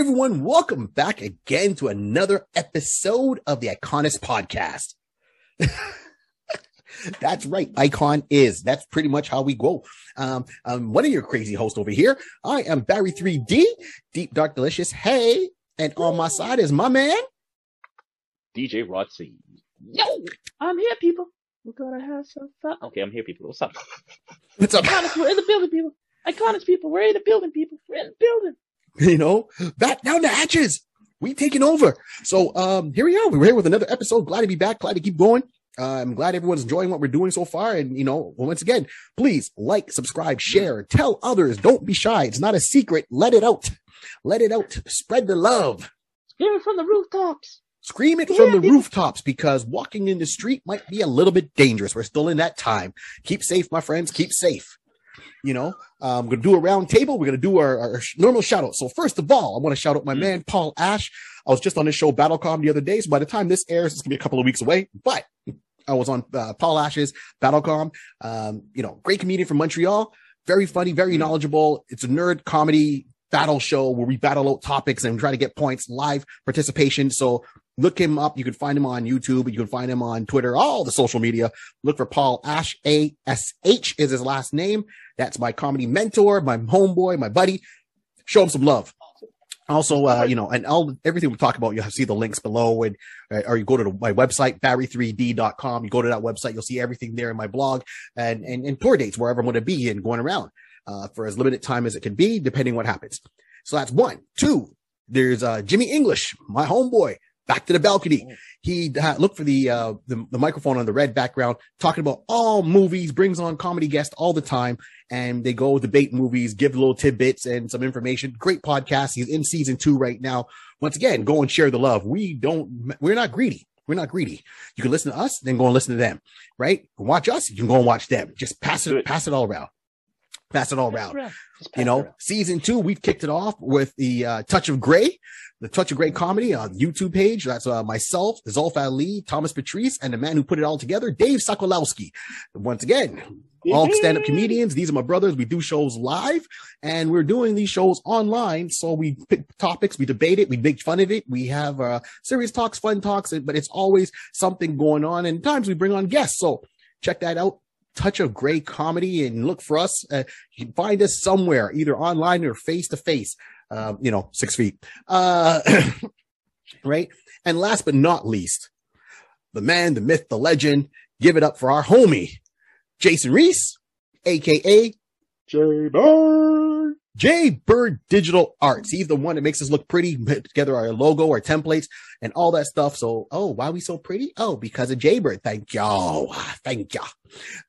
everyone, welcome back again to another episode of the iConis podcast. That's right. Icon is. That's pretty much how we go. Um, I'm one of your crazy hosts over here. I am Barry 3D, Deep Dark Delicious. Hey, and on my side is my man, DJ Rod C. Yo, I'm here, people. We're gonna have some fun. Okay, I'm here, people. What's up? What's up? Iconics, we're in the building, people. Iconics, people. We're in the building, people. We're in the building. You know, back down the hatches. We taking over. So um, here we are. We're here with another episode. Glad to be back. Glad to keep going. Uh, I'm glad everyone's enjoying what we're doing so far. And, you know, once again, please like, subscribe, share, tell others. Don't be shy. It's not a secret. Let it out. Let it out. Spread the love. Scream it from the rooftops. Scream it from the rooftops because walking in the street might be a little bit dangerous. We're still in that time. Keep safe, my friends. Keep safe. You know, um, we're gonna do a round table. We're gonna do our, our normal shout out. So first of all, I want to shout out my man Paul Ash. I was just on his show Battlecom the other day. So by the time this airs, it's gonna be a couple of weeks away. But I was on uh, Paul Ash's Battlecom. Um, you know, great comedian from Montreal. Very funny, very knowledgeable. It's a nerd comedy battle show where we battle out topics and try to get points, live participation. So look him up. You can find him on YouTube. You can find him on Twitter, all the social media. Look for Paul Ash. A S H is his last name. That's my comedy mentor, my homeboy, my buddy. Show him some love. Also, uh, you know, and all everything we talk about, you'll see the links below, and uh, or you go to the, my website barry3d.com. You go to that website, you'll see everything there in my blog and and, and tour dates wherever I'm going to be and going around uh, for as limited time as it can be, depending what happens. So that's one. Two. There's uh, Jimmy English, my homeboy, back to the balcony. He uh, look for the, uh, the the microphone on the red background, talking about all movies, brings on comedy guests all the time, and they go debate movies, give little tidbits and some information. Great podcast. He's in season two right now. Once again, go and share the love. We don't, we're not greedy. We're not greedy. You can listen to us, then go and listen to them, right? Watch us, you can go and watch them. Just pass it, pass it all around. Pass it all around. You know, season two, we've kicked it off with the uh, Touch of Gray, the Touch of Gray comedy on YouTube page. That's uh, myself, Zolf Ali, Thomas Patrice, and the man who put it all together, Dave Sokolowski. Once again, all stand-up comedians. These are my brothers. We do shows live and we're doing these shows online. So we pick topics, we debate it, we make fun of it. We have uh, serious talks, fun talks, but it's always something going on. And times we bring on guests. So check that out touch of gray comedy and look for us. Uh, you can find us somewhere, either online or face to face. You know, six feet. Uh, right. And last but not least, the man, the myth, the legend. Give it up for our homie, Jason Reese, aka J Bird. J Bird Digital Arts. He's the one that makes us look pretty, put together our logo, our templates, and all that stuff. So, oh, why are we so pretty? Oh, because of J Bird. Thank y'all. Thank y'all.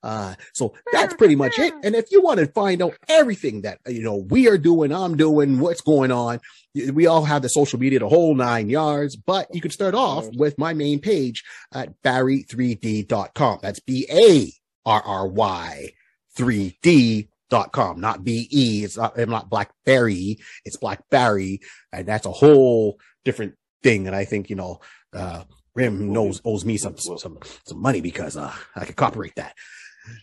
Uh, so that's pretty much it. And if you want to find out everything that, you know, we are doing, I'm doing, what's going on, we all have the social media, the whole nine yards, but you can start off with my main page at barry3d.com. That's B A R R Y 3D dot com, not B-E. It's not, I'm not Blackberry. It's Blackberry. And that's a whole different thing. And I think, you know, uh, Rim knows, owes me some, some, some money because, uh, I could copyright that.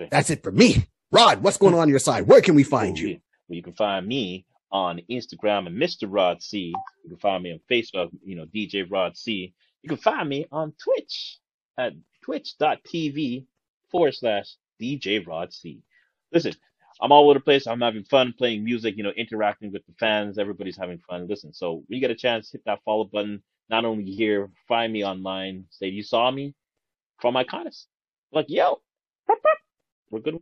That's it for me. Rod, what's going on, on your side? Where can we find you? Well, you can find me on Instagram and Mr. Rod C. You can find me on Facebook, you know, DJ Rod C. You can find me on Twitch at twitch.tv forward slash DJ Rod C. Listen, I'm all over the place. I'm having fun playing music, you know, interacting with the fans. Everybody's having fun. Listen, so when you get a chance, hit that follow button. Not only here, find me online. Say you saw me from iConis. Like, yo, we're good.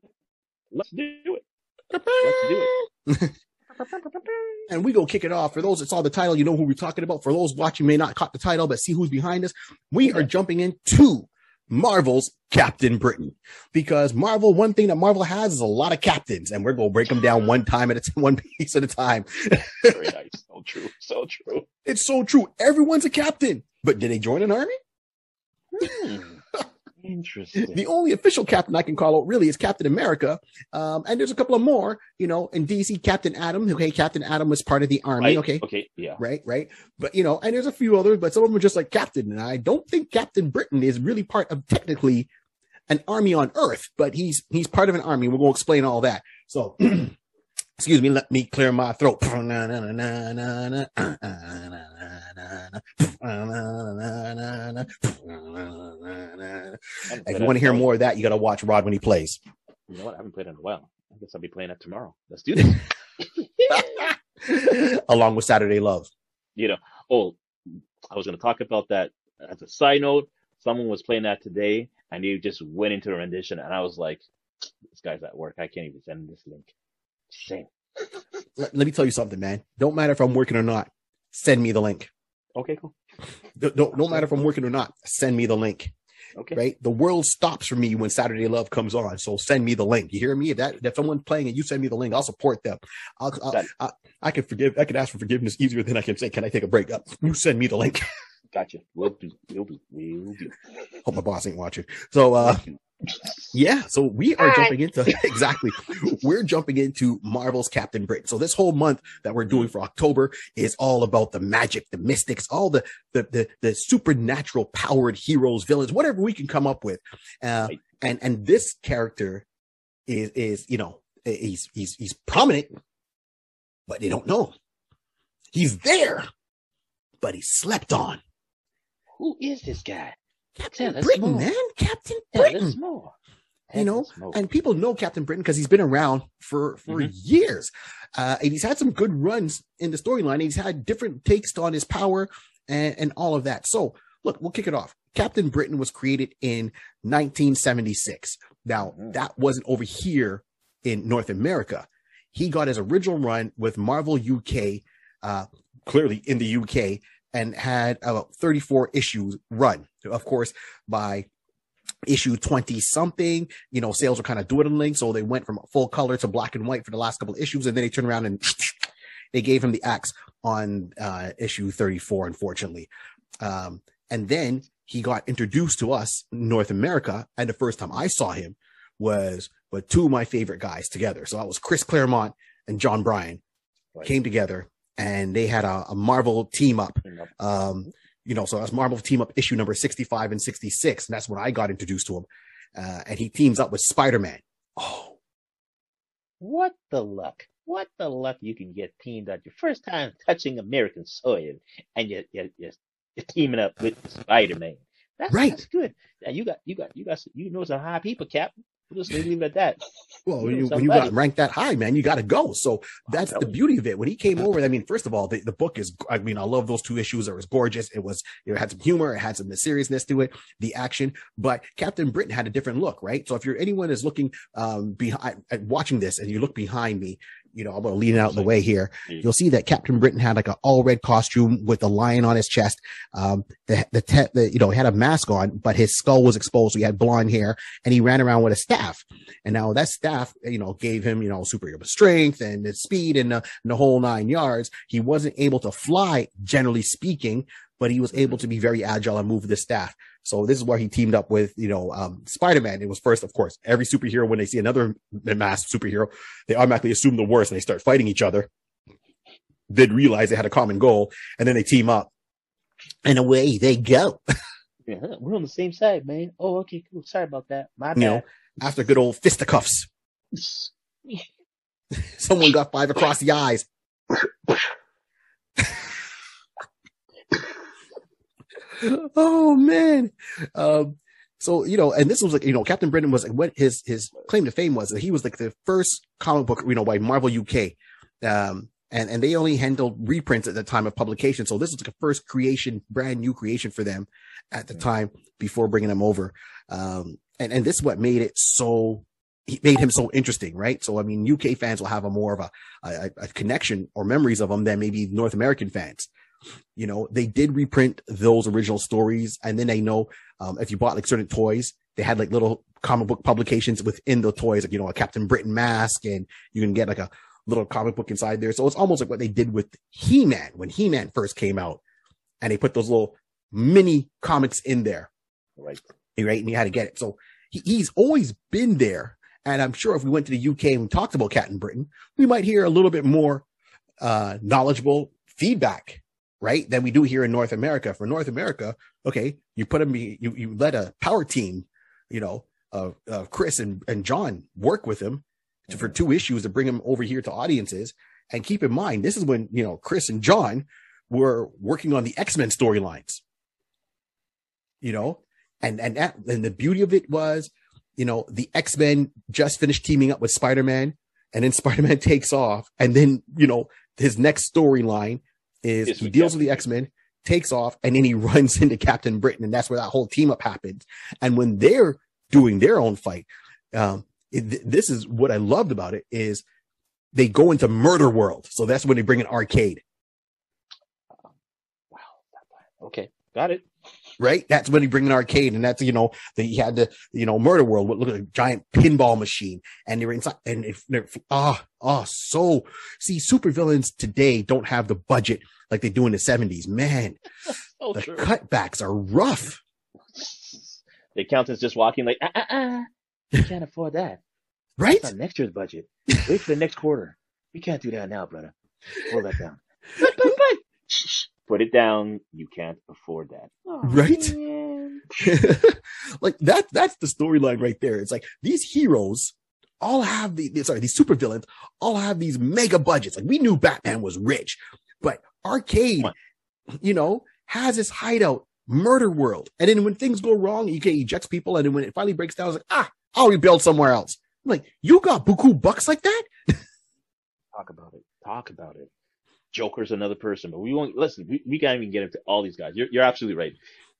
Let's do it. Let's do it. and we go kick it off. For those that saw the title, you know who we're talking about. For those watching may not caught the title, but see who's behind us. We are jumping into Marvel's Captain Britain. Because Marvel, one thing that Marvel has is a lot of captains, and we're going to break them down one time at a time, one piece at a time. Very nice. So true. So true. It's so true. Everyone's a captain. But did they join an army? Hmm. Interesting. The only official captain I can call out really is Captain America. Um, and there's a couple of more, you know, in DC, Captain Atom. Okay, Captain Adam was part of the army. Right. Okay. Okay. Yeah. Right, right. But you know, and there's a few others, but some of them are just like Captain. And I don't think Captain Britain is really part of technically an army on Earth, but he's he's part of an army. We're gonna explain all that. So Excuse me, let me clear my throat. If you want to hear more of that, you got to watch Rod when he plays. You know what? I haven't played in a while. I guess I'll be playing that tomorrow. Let's do this. Along with Saturday Love. you know, oh, I was going to talk about that as a side note. Someone was playing that today and he just went into a rendition and I was like, this guy's at work. I can't even send this link. Shame. Let, let me tell you something, man. Don't matter if I'm working or not. Send me the link. Okay, cool. Don't, don't, don't matter if I'm working or not. Send me the link. Okay. Right? The world stops for me when Saturday Love comes on. So send me the link. You hear me? If that if someone's playing and you send me the link, I'll support them. I'll, I'll, it. I, I can forgive. I can ask for forgiveness easier than I can say, "Can I take a break?" Up. You send me the link. Gotcha. We'll do. We'll do. We'll do. Hope my boss ain't watching. So uh yeah, so we are Hi. jumping into exactly. We're jumping into Marvel's Captain Britain. So this whole month that we're doing for October is all about the magic, the mystics, all the the the, the supernatural powered heroes, villains, whatever we can come up with. Uh, Right. and and this character is is you know he's he's he's prominent, but they don't know. him. He's there, but he's slept on. Who is this guy? Captain Tell Britain, more. man, Captain Britain. You know, and people know Captain Britain because he's been around for for Mhm. years, uh, and he's had some good runs in the storyline. He's had different takes on his power and and all of that. So, look, we'll kick it off. Captain Britain was created in 1976. Now, Mhm. that wasn't over here in North America. He got his original run with Marvel UK, uh, clearly in the UK, and had about 34 issues run. Of course, by issue 20 something, you know, sales were kind of dwindling. So they went from full color to black and white for the last couple of issues. And then they turned around and they gave him the axe on uh, issue 34, unfortunately. Um, and then he got introduced to us in North America. And the first time I saw him was with two of my favorite guys together. So that was Chris Claremont and John Byrne Right. came together and they had a, a Marvel team up You know, um, you know, so that's Marvel team up issue number 65 and 66. And that's when I got introduced to him. Uh, and he teams up with Spider-Man. Oh, What the luck? What the luck you can get teamed up your first time touching American soil and you're, you're, you're, you're teaming up with Spider Man. That's, Right. that's good. Now you got you got you got you know some high people, Cap. We'll just leave it at that. well, when You know when you got ranked that high, man, you got to go. So that's the beauty of it. When he came over, I mean, first of all, the, the book is, I mean, I love those two issues. It was gorgeous. It was, it had some humor. It had some seriousness to it, the action, but Captain Britain had a different look, right? So if you're anyone is looking, um, behind, watching this and you look behind me, you know, I'm going to lean out in the way here. You'll see that Captain Britain had like an all red costume with a lion on his chest. Um, the, the, te- the, you know, he had a mask on, but his skull was exposed. So he had blonde hair and he ran around with a staff. And now that staff, you know, gave him, you know, superhero strength and the speed and the, and the whole nine yards. He wasn't able to fly, generally speaking, but he was able to be very agile and move the staff. So this is where he teamed up with, you know, um, Spider-Man. It was first, of course, every superhero, when they see another masked superhero, they automatically assume the worst and they start fighting each other. Then realize they had a common goal and then they team up and away they go. Yeah, we're on the same side, man. Oh, okay, cool. Sorry about that. My You know, after good old fisticuffs, bad. someone got five across the eyes. oh man. Um, so you know, and this was like you know, Captain Britain was like what his his claim to fame was that he was like the first comic book you know by Marvel UK, um, and and they only handled reprints at the time of publication. So this was like a first creation, brand new creation for them at the time before bringing them over. Um, and and this is what made it so he made him so interesting, right? So I mean, UK fans will have a more of a, a, a connection or memories of him than maybe North American fans. You know, they did reprint those original stories, and then they know um, if you bought like certain toys, they had like little comic book publications within the toys, like you know, a Captain Britain mask, and you can get like a little comic book inside there. So it's almost like what they did with He Man when He Man first came out, and they put those little mini comics in there right. right? And you had to get it. So he, he's always been there. And I'm sure if we went to the UK and talked about Captain Britain, we might hear a little bit more uh, knowledgeable feedback, right? Than we do here in North America. For North America, okay, you put him, you you let a power team, you know, uh, uh, Chris and and John work with him, to, for two issues to bring him over here to audiences. And keep in mind, this is when you know Chris and John were working on the X Men storylines. You know, and and that, and the beauty of it was, you know, the X Men just finished teaming up with Spider Man, and then Spider Man takes off, and then you know his next storyline is It's he deals with the X Men, takes off, and then he runs into Captain Britain, and that's where that whole team up happens. And when they're doing their own fight, um, it, this is what I loved about it is they go into Murder World, so that's when they bring an arcade. Wow. Okay. Got it. Right? That's when he bring an arcade, and that's you know that he had the you know Murder World with look at a giant pinball machine, and they were inside, and if they're ah ah so see supervillains today don't have the budget like they do in the seventies. Man, Oh, the sure. cutbacks are rough, The accountant's just walking like, ah, ah, ah. We can't afford that. right? That's next year's budget. Wait for the next quarter. We can't do that now, brother. Pull that down. But, but, but. Shh, Put it down. You can't afford that. Oh, Right? like that that's the storyline right there. It's like these heroes all have the the- sorry, these supervillains all have these mega budgets. Like we knew Batman was rich, but Arcade, What? you know, has his hideout, Murder World. And then when things go wrong, you can eject people, and then when it finally breaks down, it's like, ah, I'll rebuild somewhere else. I'm like, you got buku bucks like that? Talk about it. Talk about it. Joker's another person, but we won't listen. We, we can't even get into all these guys. You're, you're absolutely right.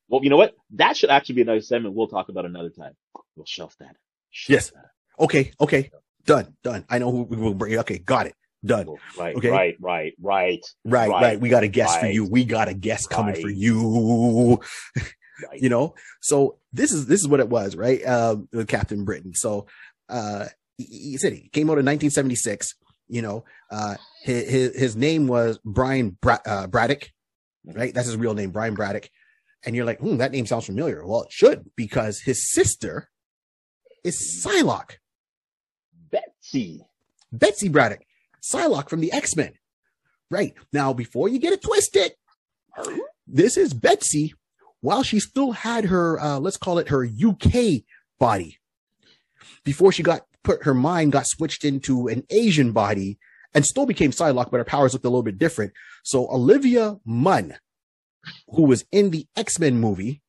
Well, you know what? That should actually be another segment we'll talk about another time. We'll shelf that. Shelf Yes. that. Okay, okay, done, done. I know who we will bring. Okay, got it, done. Right, Okay. right, right, right, Right, right. Right, We got a guest for you. We got a guest coming for you. right. you know so this is this is what it was right um with captain britain so uh he, he said he came out in 1976 you know uh his his, name was brian Bra- uh, braddock right? That's his real name brian braddock. And you're like hmm that name sounds familiar. Well it should because his sister is psylocke. Betsy. betsy braddock. Psylocke from the x-men. Right. Now before you get it twisted this is Betsy while she still had her, uh, let's call it her UK body. Before she got put, her mind got switched into an Asian body and still became Psylocke, but her powers looked a little bit different. So Olivia Munn, who was in the X-Men movie,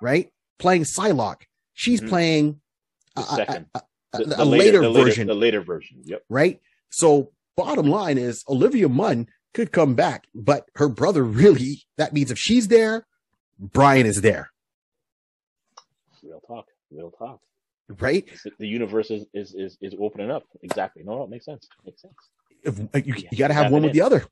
right? Playing Psylocke. She's Mhm. playing The a- a- second. a, a- The- the later, version, The later version. Yep. right? So bottom line is Olivia Munn could come back, but her brother really, that means if she's there, Brian is there, Real talk. Real talk. Right? The universe is, is, is, is opening up. Exactly. No, no, it makes sense. Makes sense. If, uh, you, you got to have have one it with the other,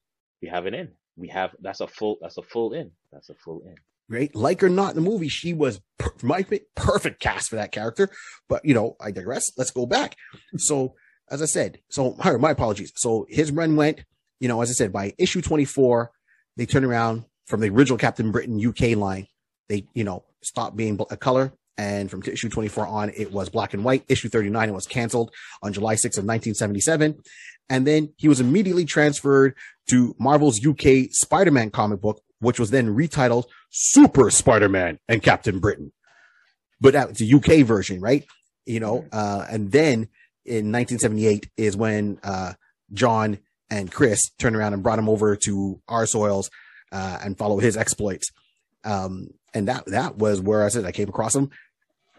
We have an in. We have, that's a full, that's a full in. That's a full in. right? Like or not in the movie, she was per- my perfect cast for that character. But you know, I digress. Let's go back. So, as I said, so my, my apologies. So his run went, you know, as I said, by issue 24, they turned around from the original Captain Britain UK line. They, you know, stopped being a color. And from issue 24 on, it was black and white. Issue 39 it was canceled on July 6th of 1977. And then he was immediately transferred to Marvel's UK Spider-Man comic book, which was then retitled Super Spider-Man and Captain Britain. But that's a UK version, right? You know, uh, and then in 1978 is when, uh, John and Chris turned around and brought him over to our soils, uh, and follow his exploits. Um, and that, that was where I said I came across him.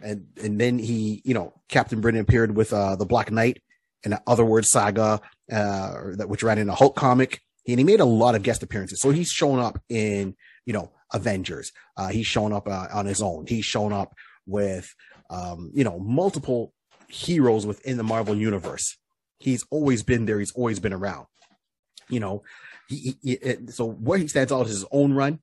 And, and then he, you know, Captain Britain appeared with, uh, the Black Knight and the Otherworld saga, uh, that, which ran in a Hulk comic. And he made a lot of guest appearances. So he's shown up in, you know, Avengers. Uh, he's shown up uh, on his own. He's shown up with, um, you know, multiple heroes within the Marvel universe. He's always been there. He's always been around. You know, he, he, he- so where he stands out is his own run.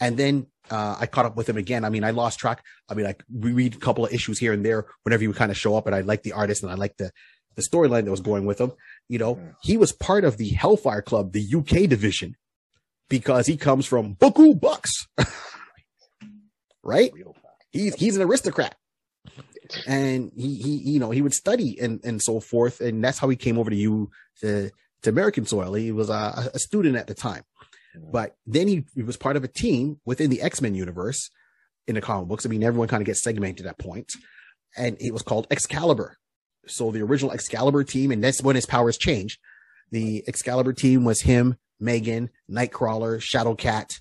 And then uh, I caught up with him again. I mean, I lost track. I mean, I reread a couple of issues here and there whenever he would kind of show up, and I like the artist and I like the the storyline that was going with him. You know, Mm. he was part of the Hellfire Club, the UK division, because he comes from Buku Bucks, right? He's he's an aristocrat, and he he you know he would study and and so forth, and that's how he came over to you to to American soil. He was a, a student at the time, but then he, he was part of a team within the X Men universe in the comic books. I mean, everyone kind of gets segmented at points, and it was called Excalibur. So the original Excalibur team, and that's when his powers changed. The Excalibur team was him, Meggan, Nightcrawler, Shadowcat,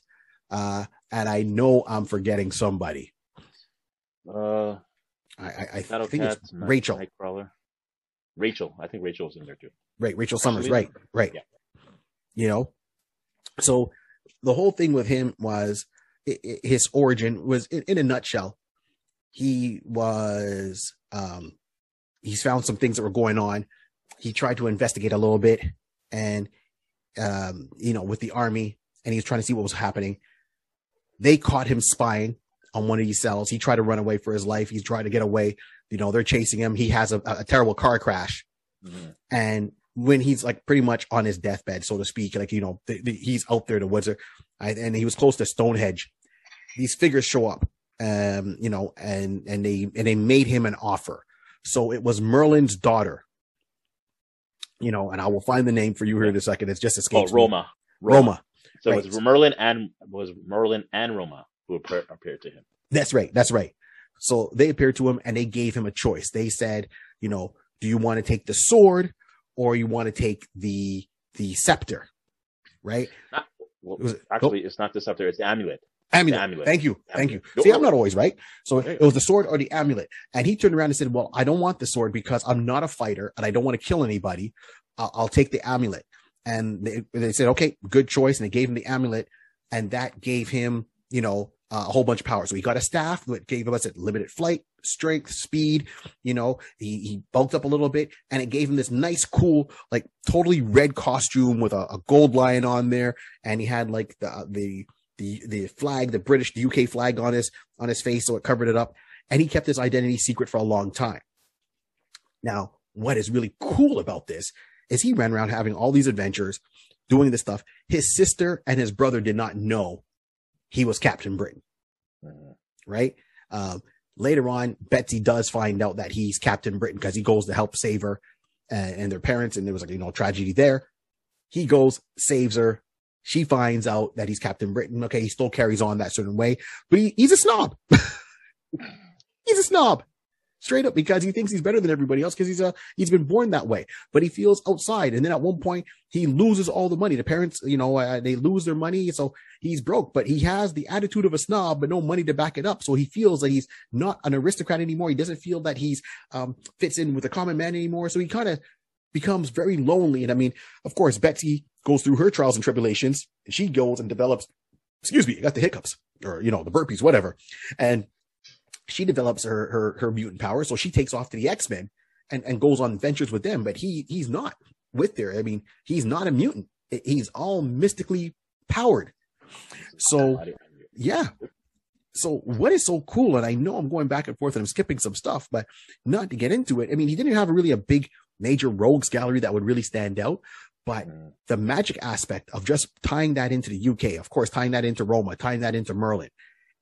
uh, and I know I'm forgetting somebody. Uh, I, I, I think it's Cat, Night- Rachel. Nightcrawler. Rachel. I think Rachel's in there too. Right, Rachel Summers, Actually, right, right. yeah. You know, so the whole thing with him was his origin was in, a nutshell. He was, um, he's found some things that were going on. He tried to investigate a little bit, and um, you know, with the army, and he was trying to see what was happening. They caught him spying on one of these cells. He tried to run away for his life. He's trying to get away. You know, they're chasing him. He has a, a terrible car crash Mhm. and when he's like pretty much on his deathbed, so to speak, like you know, the, the, he's out there, the woods are, and he was close to Stonehenge. These figures show up, um, you know, and and they and they made him an offer. So it was Merlin's daughter, you know, and I will find the name for you here in a second. It's just Oh, escaped Roma. Roma. So it was Merlin and was Merlin and Roma who appear, appeared to him. That's right. That's right. So they appeared to him and they gave him a choice. They said, you know, do you want to take the sword or you want to take the the scepter? Right? Well, Was it- actually, it's not the scepter; it's the amulet. Amulet. amulet. Thank you. Thank you. Amulet. See, I'm not always right. So it was the sword or the amulet. And he turned around and said, Well, I don't want the sword because I'm not a fighter and I don't want to kill anybody. I'll, I'll take the amulet. And they, they said, Okay, good choice. And they gave him the amulet. And that gave him, you know, Uh, a whole bunch of power. So he got a staff that gave us a limited flight, strength, speed. You know, he, he bulked up a little bit and it gave him this nice, cool, like totally red costume with a, a gold lion on there. And he had like the, uh, the, the, the flag, the British, the UK flag on his, on his face. So it covered it up. And he kept his identity secret for a long time. Now, what is really cool about this is he ran around having all these adventures, doing this stuff. His sister and his brother did not know he was Captain Britain Mhm. right? Um, later on, Betsy does find out that he's Captain Britain because he goes to help save her and, and their parents, and there was like you know tragedy there. He goes, saves her. She finds out that he's Captain Britain. Okay, he still carries on that certain way, but he, he's a snob. he's a snob, straight up, because he thinks he's better than everybody else because he's a he's been born that way. But he feels outside, and then at one point he loses all the money. The parents, you know, uh, they lose their money, so he's broke, but he has the attitude of a snob, but no money to back it up. So he feels that he's not an aristocrat anymore. He doesn't feel that he's um, fits in with the common man anymore. So he kind of becomes very lonely. And I mean, of course, Betsy goes through her trials and tribulations. And she goes and develops. Excuse me, I got the hiccups or you know the burpees, whatever. And she develops her her her mutant power. So she takes off to the X Men and and goes on adventures with them. But he he's not with there. I mean, he's not a mutant. He's all mystically powered. So yeah. So what is so cool, and I know I'm going back and forth and I'm skipping some stuff, but not to get into it. I mean, he didn't have a really a big major rogues gallery that would really stand out, but Mhm. the magic aspect of just tying that into the UK, of course, tying that into Roma, tying that into Merlin,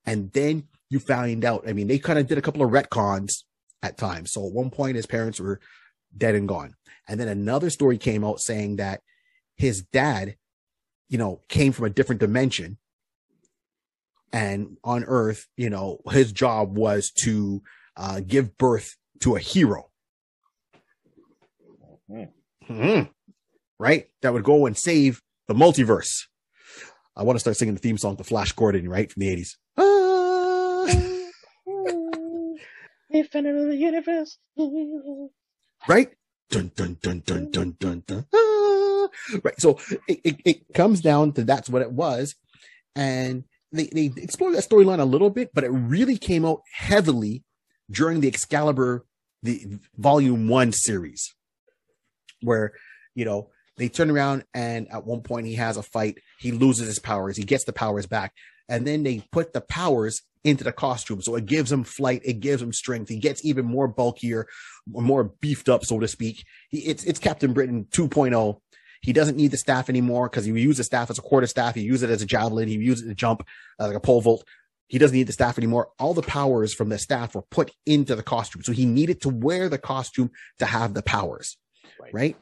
and then you find out. I mean, they kind of did a couple of retcons at times. So at one point, his parents were dead and gone, and then another story came out saying that his dad, you know, came from a different dimension and on earth you know his job was to uh, give birth to a hero Mhm. Mhm. right that would go and save the multiverse i want to start singing the theme song to flash gordon right from the 80s Ah, Defender of the universe. right dun dun dun dun dun dun dun ah. right so it, it, it comes down to that's what it was and they, they explored that storyline a little bit but it really came out heavily during the excalibur the volume one series where you know they turn around and at one point he has a fight he loses his powers he gets the powers back and then they put the powers into the costume. So it gives him flight it gives him strength he gets even more bulkier more beefed up so to speak. He, it's it's captain britain 2.0 he doesn't need the staff anymore because he used the staff as a quarter staff he used it as a javelin he used it to jump uh, like a pole vault. He doesn't need the staff anymore. All the powers from the staff were put into the costume. So he needed to wear the costume to have the powers Right. right?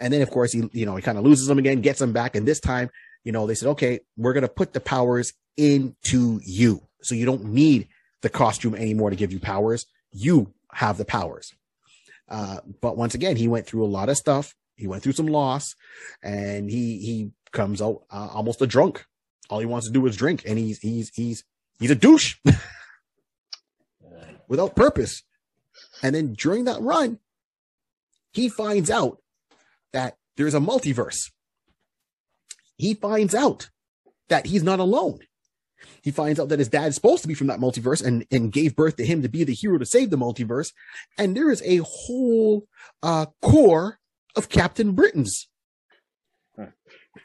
And then of course he, you know, he kind of loses them again, gets them back, and this time, you know, they said, okay, we're gonna put the powers into you, so you don't need the costume anymore to give you powers. You have the powers. Uh, but once again, he went through a lot of stuff. He went through some loss, and he he comes out uh, almost a drunk. All he wants to do is drink, and he's he's he's he's a douche without purpose. And then during that run, he finds out that there's a multiverse. He finds out that he's not alone. He finds out that his dad's supposed to be from that multiverse and, and gave birth to him to be the hero to save the multiverse. And there is a whole uh, core of Captain Britons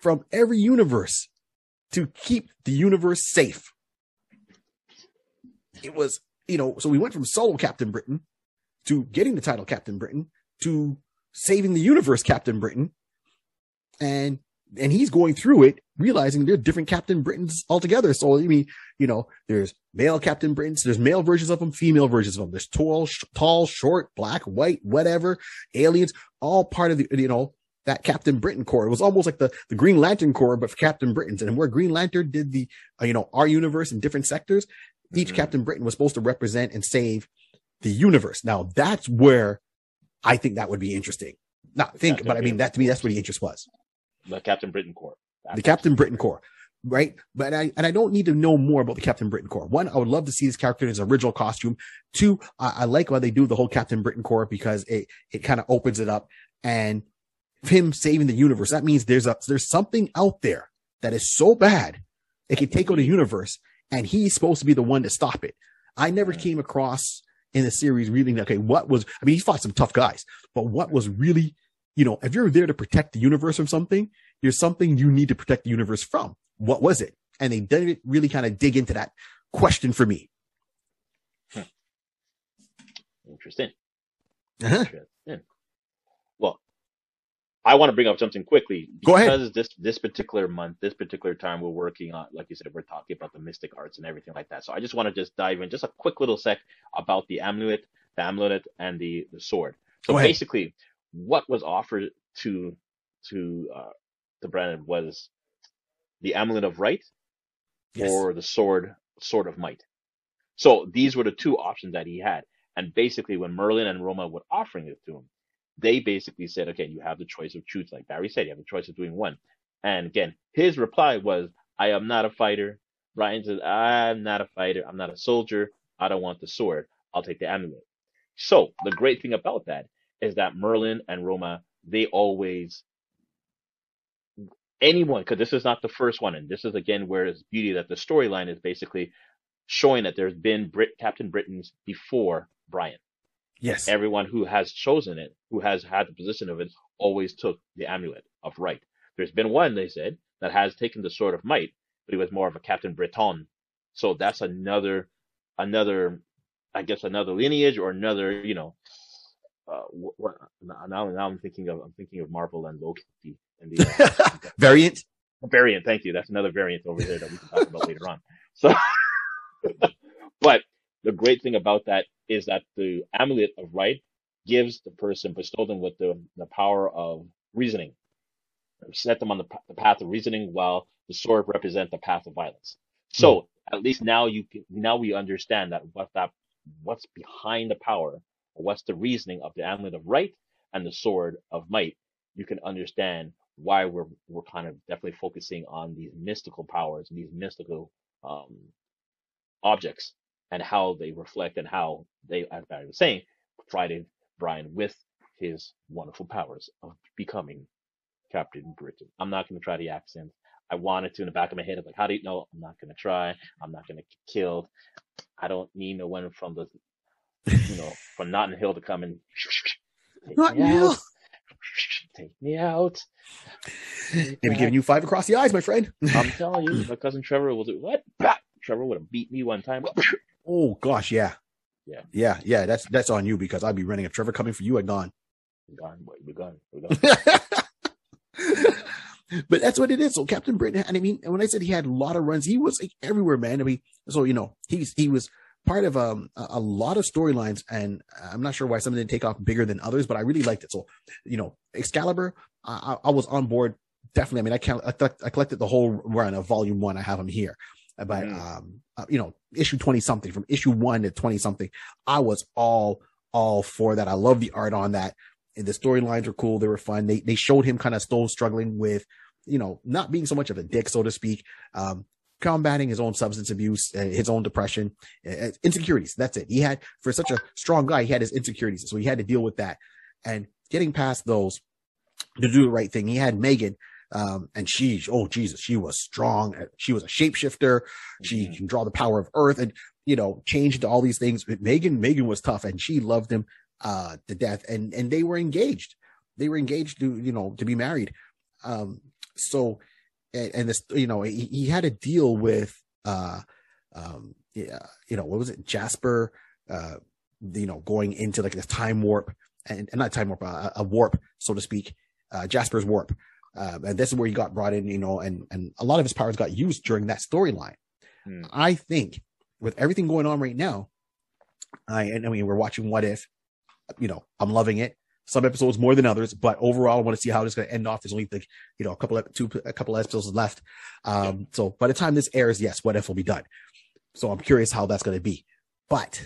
from every universe to keep the universe safe. It was, you know, so we went from solo Captain Britain to getting the title Captain Britain to saving the universe Captain Britain. And and he's going through it, realizing they're different Captain Britons altogether. So I mean, you know, there's male Captain Britons, there's male versions of them, female versions of them. There's tall, sh- tall, short, black, white, whatever, aliens, all part of the, you know, that Captain Britain Corps. It was almost like the, the Green Lantern Corps, but for Captain Britons. And where Green Lantern did the, uh, you know, our universe in different sectors, each Mhm. Captain Britain was supposed to represent and save the universe. Now that's where I think that would be interesting. Not think, but I mean, that to me, that's what the interest was The Captain Britain Corps. The Captain Britain Corps, right? But I and I don't need to know more about the Captain Britain Corps. One, I would love to see this character in his original costume. Two, I, I like why they do the whole Captain Britain Corps because it it kind of opens it up and him saving the universe. That means there's a there's something out there that is so bad it can take over the universe, and he's supposed to be the one to stop it. I never came across in the series reading okay, what was I mean, he fought some tough guys, but what was really, you know, if you're there to protect the universe from something, there's something you need to protect the universe from. What was it? And they didn't really kind of dig into that question for me. Interesting. Uh-huh. Interesting. Well, I want to bring up something quickly Go ahead. because this this particular month, this particular time, we're working on, like you said, we're talking about the mystic arts and everything like that. So I just want to just dive in, just a quick little sec about the amulet, the amulet, and the the sword. So basically, what was offered to to uh, to Brandon was the amulet of right Yes. or the sword sword of might. So these were the two options that he had. And basically, when Merlin and Roma were offering it to him, they basically said, "Okay, you have the choice of choose." Like Barry said, you have the choice of doing one. And again, his reply was, "I am not a fighter." Ryan says, "I'm not a fighter. I'm not a soldier. I don't want the sword. I'll take the amulet." So the great thing about that is that Merlin and Roma, they always anyone, because this is not the first one, and this is again where it's beauty that the storyline is basically showing that there's been Brit Captain Britons before Brian. yes. Everyone who has chosen it, who has had the position of it, always took the amulet of right. There's been one, they said, that has taken the sword of might, but he was more of a Captain Breton. So that's another, another, I guess another lineage or another, you know, uh, what, now, now I'm thinking of, I'm thinking of Marvel and Loki the, uh, Variant. variant. Thank you. That's another variant over there that we can talk about later on. So, but the great thing about that is that the amulet of right gives the person bestowed them with the, the power of reasoning, set them on the, the path of reasoning, while the sword represents the path of violence. So at least now you can, now we understand that what that what's behind the power, what's the reasoning of the amulet of right and the sword of might. You can understand why we're we're kind of definitely focusing on these mystical powers and these mystical um, objects and how they reflect and how they, as Barry was saying, provided Brian with his wonderful powers of becoming Captain Britain. I'm not going to try the accent. I wanted to in the back of my head. I'm like, how do you know? I'm not going to try. I'm not going to get killed. I don't need no one from the, you know, from Notting Hill to come and take Not me Hill. Take me out. Take Maybe giving you five across the eyes, my friend. I'm um, telling you, my cousin Trevor will do what? Trevor would have beat me one time. Oh gosh, yeah. Yeah. Yeah, yeah. That's that's on you because I'd be running. If Trevor coming for you, I'd gone. We're gone, boy. We're gone. We're gone. but that's what it is. So Captain Britain, and I mean, when I said he had a lot of runs, he was like everywhere, man. I mean, so you know, he's he was part of um, a, a lot of storylines, and I'm not sure why some didn't take off bigger than others, but I really liked it. So, you know, Excalibur, I, I was on board definitely. I mean, I count, I, collect- I collected the whole run of Volume One. I have them here, but Mm. um, uh, you know, issue twenty something from issue one to twenty something, I was all all for that. I love the art on that. And the storylines were cool. They were fun. They they showed him kind of still struggling with, you know, not being so much of a dick, so to speak. Um, combating his own substance abuse, uh, his own depression, uh, insecurities. That's it. He had, for such a strong guy, he had his insecurities. So he had to deal with that. And getting past those to do the right thing, he had Meggan. Um, and she, oh Jesus, she was strong. She was a shapeshifter. She Mhm. can draw the power of earth and, you know, change into all these things. But Meggan, Meggan was tough and she loved him, uh, to death and, and they were engaged. They were engaged to, you know, to be married. Um, so, and, and this, you know, he, he had to deal with, uh, um, yeah, you know, what was it? Jasper, uh, you know, going into like this time warp and, and not time warp, uh, a warp, so to speak, uh, Jasper's warp. Uh, and this is where he got brought in, you know, and, and a lot of his powers got used during that storyline. Hmm. I think with everything going on right now, I, and I mean, we're watching What If, you know, I'm loving it. Some episodes more than others, but overall, I want to see how it's going to end off. There's only like, you know, a couple of two, a couple of episodes left. Um, so by the time this airs, yes, What If will be done. So I'm curious how that's going to be. But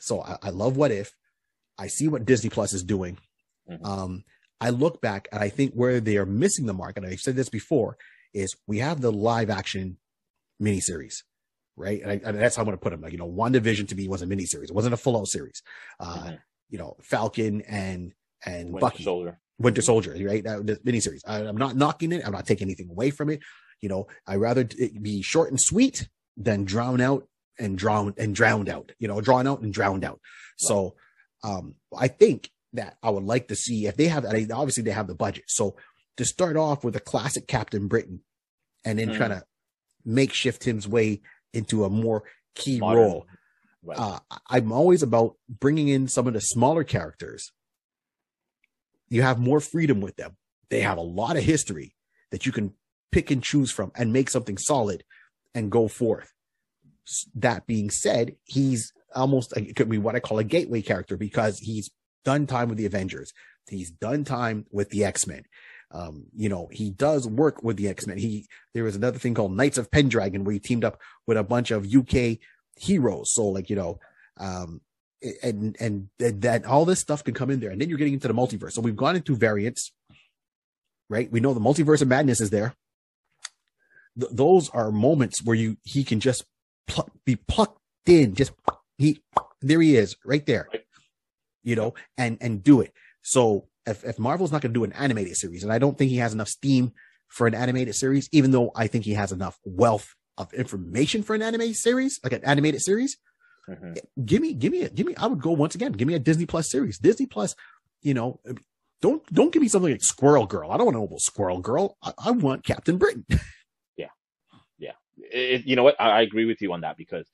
so I, I love What If. I see what Disney Plus is doing. Mhm. Um, I look back and I think where they are missing the mark, and I've said this before, is we have the live action miniseries, right? And, I, and that's how I'm going to put them. Like, you know, WandaVision to me was a miniseries. It wasn't a full out series. Uh, Mhm. you know, Falcon and, and Winter Bucky. Soldier. Winter Soldier, right? That the miniseries. I, I'm not knocking it. I'm not taking anything away from it. You know, I rather it be short and sweet than drown out and drown and drowned out. You know, drawn out and drowned out. So, um, I think that I would like to see if they have. I mean, obviously, they have the budget. So to start off with a classic Captain Britain, and then Mm. kind of makeshift his way into a more key Modern. role Right. uh, I'm always about bringing in some of the smaller characters. You have more freedom with them. They have a lot of history that you can pick and choose from and make something solid and go forth. That being said, he's almost, it could be what I call a gateway character because he's done time with the Avengers. He's done time with the X-Men. Um, you know, he does work with the X-Men. He, there was another thing called Knights of Pendragon where he teamed up with a bunch of UK heroes. So like, you know, um, and, and that, that all this stuff can come in there. And then you're getting into the multiverse. So we've gone into variants, right? We know the multiverse of madness is there. Th- those are moments where you, he can just pluck, be plucked in, just he, there he is right there, you know, and, and do it. So if, if Marvel's not going to do an animated series, and I don't think he has enough steam for an animated series, even though I think he has enough wealth of information for an anime series, like an animated series, Mhm. give me, give me, a, give me. I would go once again. Give me a Disney Plus series. Disney Plus, you know, don't don't give me something like Squirrel Girl. I don't want to know about Squirrel Girl. I, I want Captain Britain. Yeah, yeah. It, you know what? I, I agree with you on that because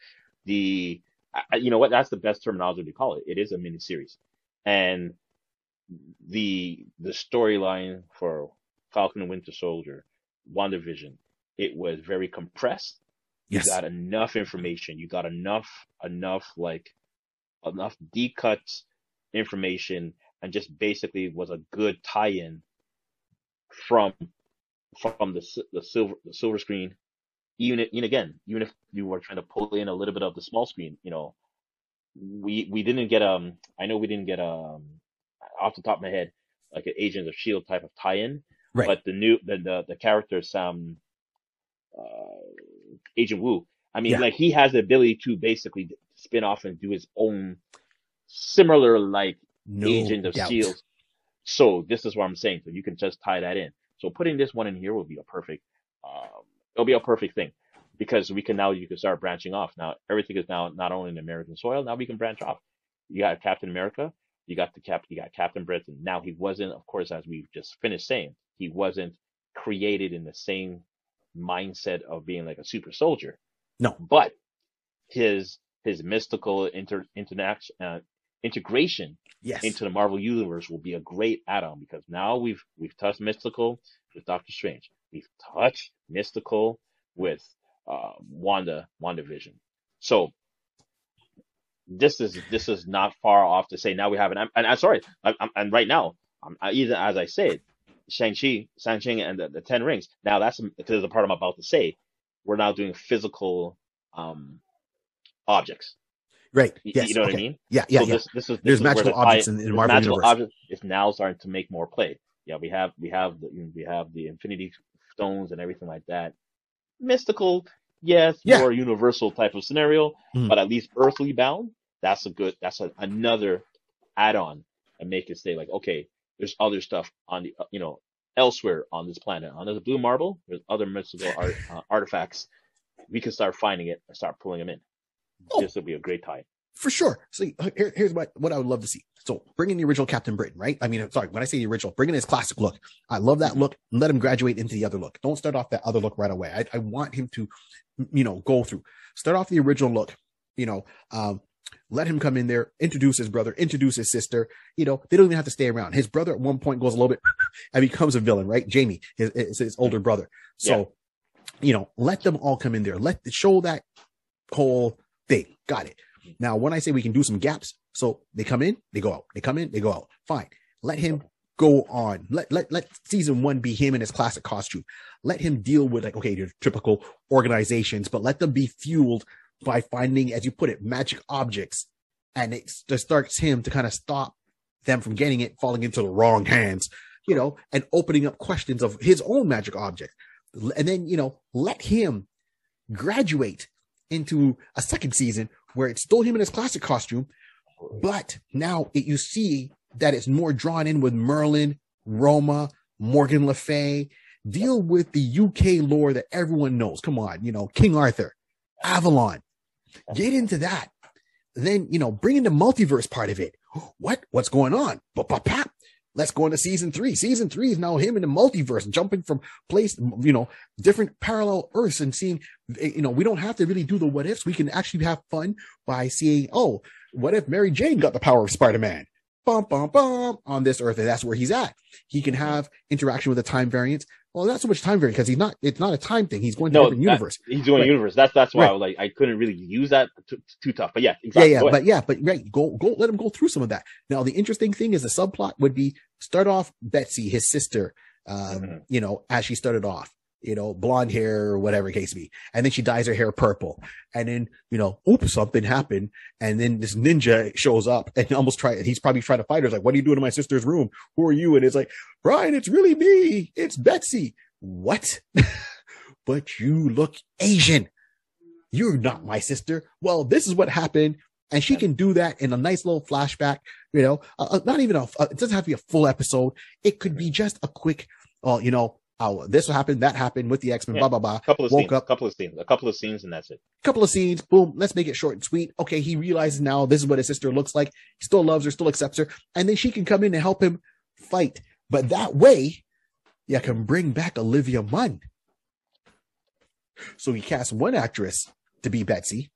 the, I, you know what? That's the best terminology to call it. It is a mini series, and the the storyline for Falcon and Winter Soldier, WandaVision, it was very compressed. You Yes, got enough information. You got enough enough like enough deep cut information, and just basically was a good tie-in from from the the silver the silver screen even if, again, even if you were trying to pull in a little bit of the small screen, you know, we we didn't get um I know we didn't get um off the top of my head like an Agents of Shield type of tie-in, Right. but the new the the, the character Sam uh, Agent Woo, I mean, Yeah. like he has the ability to basically spin off and do his own similar like no Agent of doubt. Shield. So this is what I'm saying. So you can just tie that in. So putting this one in here will be a perfect, um, it'll be a perfect thing because we can now you can start branching off. Now everything is now not only in American soil. Now we can branch off. You got Captain America. You got the cap. You got Captain Britain. Now he wasn't, of course, as we've just finished saying, he wasn't created in the same mindset of being like a super soldier. No. but his his mystical inter interaction uh, integration Yes, into the Marvel universe will be a great add-on because now we've we've touched mystical with Doctor Strange. We've touched mystical with uh, Wanda WandaVision. So this is this is not far off to say now we have an and I'm sorry I, I'm, and right now I'm, I, even as I said Shang Chi Shang Chi and the, the Ten Rings now that's because the part I'm about to say we're now doing physical um objects Right. You, Yes. you know what I mean? Yeah. Yeah. so yeah. this this is this There's is magical the objects in, in the Marvel magical Universe. object is now starting to make more play. Yeah, we have we have the we have the Infinity Stones and everything like that. Mystical, yes, Yeah. more universal type of scenario, Mhm. but at least earthly bound. That's a good. That's a, another add-on and make it say like, okay, there's other stuff on the uh, you know elsewhere on this planet. On the blue marble, there's other mystical art, uh, artifacts. We can start finding it and start pulling them in. Oh. This would be a great tie. For sure. See, here, here's what, what I would love to see. So bring in the original Captain Britain, right? I mean, sorry, when I say the original, bring in his classic look. I love that look. Let him graduate into the other look. Don't start off that other look right away. I, I want him to, you know, go through. Start off the original look, you know, um, let him come in there, introduce his brother, introduce his sister. You know, they don't even have to stay around. His brother at one point goes a little bit and becomes a villain, right? Jamie, his, his, his older brother. So, you know, let them all come in there. Let show that whole thing. Got it. Now, when I say we can do some gaps, so they come in, they go out. They come in, they go out. Fine. Let him go on. Let let let season one be him in his classic costume. Let him deal with like okay, your typical organizations, but let them be fueled by finding, as you put it, magic objects, and it just starts him to kind of stop them from getting it, falling into the wrong hands, you know, and opening up questions of his own magic object, and then you know let him graduate into a second season where it's still him in his classic costume, but now it, you see that it's more drawn in with Merlin, Roma, Morgan Le Fay. Deal with the UK lore that everyone knows. Come on, you know, King Arthur, Avalon. Get into that. Then, you know, bring in the multiverse part of it. What? What's going on? Ba-ba-pap. Let's go into season three. Season three is now him in the multiverse, jumping from place, you know, different parallel Earths and seeing, eh, you know, we don't have to really do the what ifs. We can actually have fun by seeing, oh, what if Mary Jane got the power of Spider Man? Bum, bum, bum on this Earth, and that's where he's at. He can have interaction with the time variants. Well, not so much time variant because he's not. It's not a time thing. He's going to No, different that- universe. He's doing Right. universe. That's that's why Right. I was like I couldn't really use that too, too tough. But yeah, exactly. Yeah, yeah, but yeah, but right, go go let him go through some of that. Now, the interesting thing is the subplot would be start off Betsy, his sister, um, Mhm. you know, as she started off, you know, blonde hair or whatever case be, and then she dyes her hair purple, and then you know, oops, something happened, and then this ninja shows up and almost try. He's probably trying to fight her. He's like, "What are you doing in my sister's room? Who are you?" And it's like, Brian, it's really me. It's Betsy. What? but you look Asian. You're not my sister. Well, this is what happened. And she can do that in a nice little flashback, you know, uh, uh, not even a, uh, it doesn't have to be a full episode. It could be just a quick, oh, you know, oh, this happened, that happened with the X-Men, Yeah. blah, blah, blah. couple of woke scenes, up- a couple of scenes, a couple of scenes, and that's it. Couple of scenes, boom, let's make it short and sweet. Okay. He realizes now this is what his sister looks like. He still loves her, still accepts her. And then she can come in and help him fight. But that way, you can bring back Olivia Munn. So he casts one actress to be Betsy,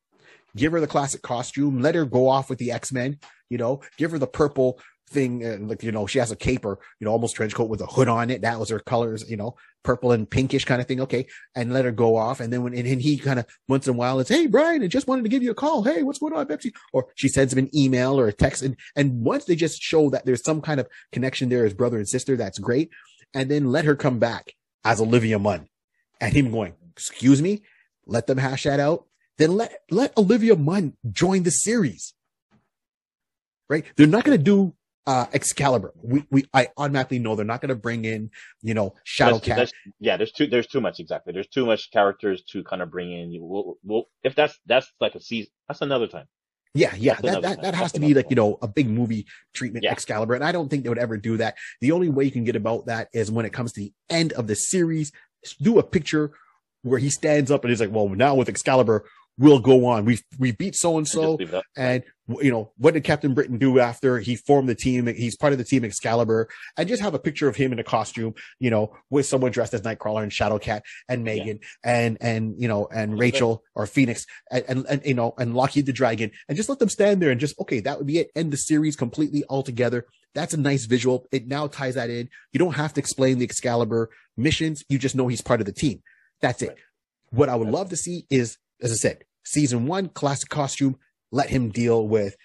give her the classic costume, let her go off with the X Men, you know, give her the purple thing, and like you know, she has a cape or you know, almost trench coat with a hood on it. That was her colors, you know, purple and pinkish kind of thing. Okay, and let her go off, and then when and, and he kind of once in a while, it's hey Brian, I just wanted to give you a call. Hey, what's going on, Betsy? Or she sends him an email or a text, and and once they just show that there's some kind of connection there as brother and sister, that's great. And then let her come back as Olivia Munn, and him going, excuse me, let them hash that out. Then let let Olivia Munn join the series. Right? They're not going to do uh Excalibur. We we I automatically know they're not going to bring in, you know, Shadowcat. that's- yeah, there's too there's too much exactly. There's too much characters to kind of bring in. You will, will if that's that's like a season. That's another time. Yeah, yeah, That's that, that, that has That's to be like, you know, a big movie treatment, Yeah. Excalibur. And I don't think they would ever do that. The only way you can get about that is when it comes to the end of the series, do a picture where he stands up and he's like, well, now with Excalibur, we'll go on. We, we beat so and so. just leave it up. And you know, what did Captain Britain do after he formed the team? He's part of the team Excalibur, and just have a picture of him in a costume, you know, with someone dressed as Nightcrawler and Shadowcat and Meggan and and you know and. Rachel or Phoenix and, and and you know and Lockheed the Dragon, and just let them stand there and just okay, that would be it. End the series completely altogether. That's a nice visual. It now ties that in. You don't have to explain the Excalibur missions. You just know he's part of the team. That's it. Right. What I would love to see is, as I said, season one, classic costume, let him deal with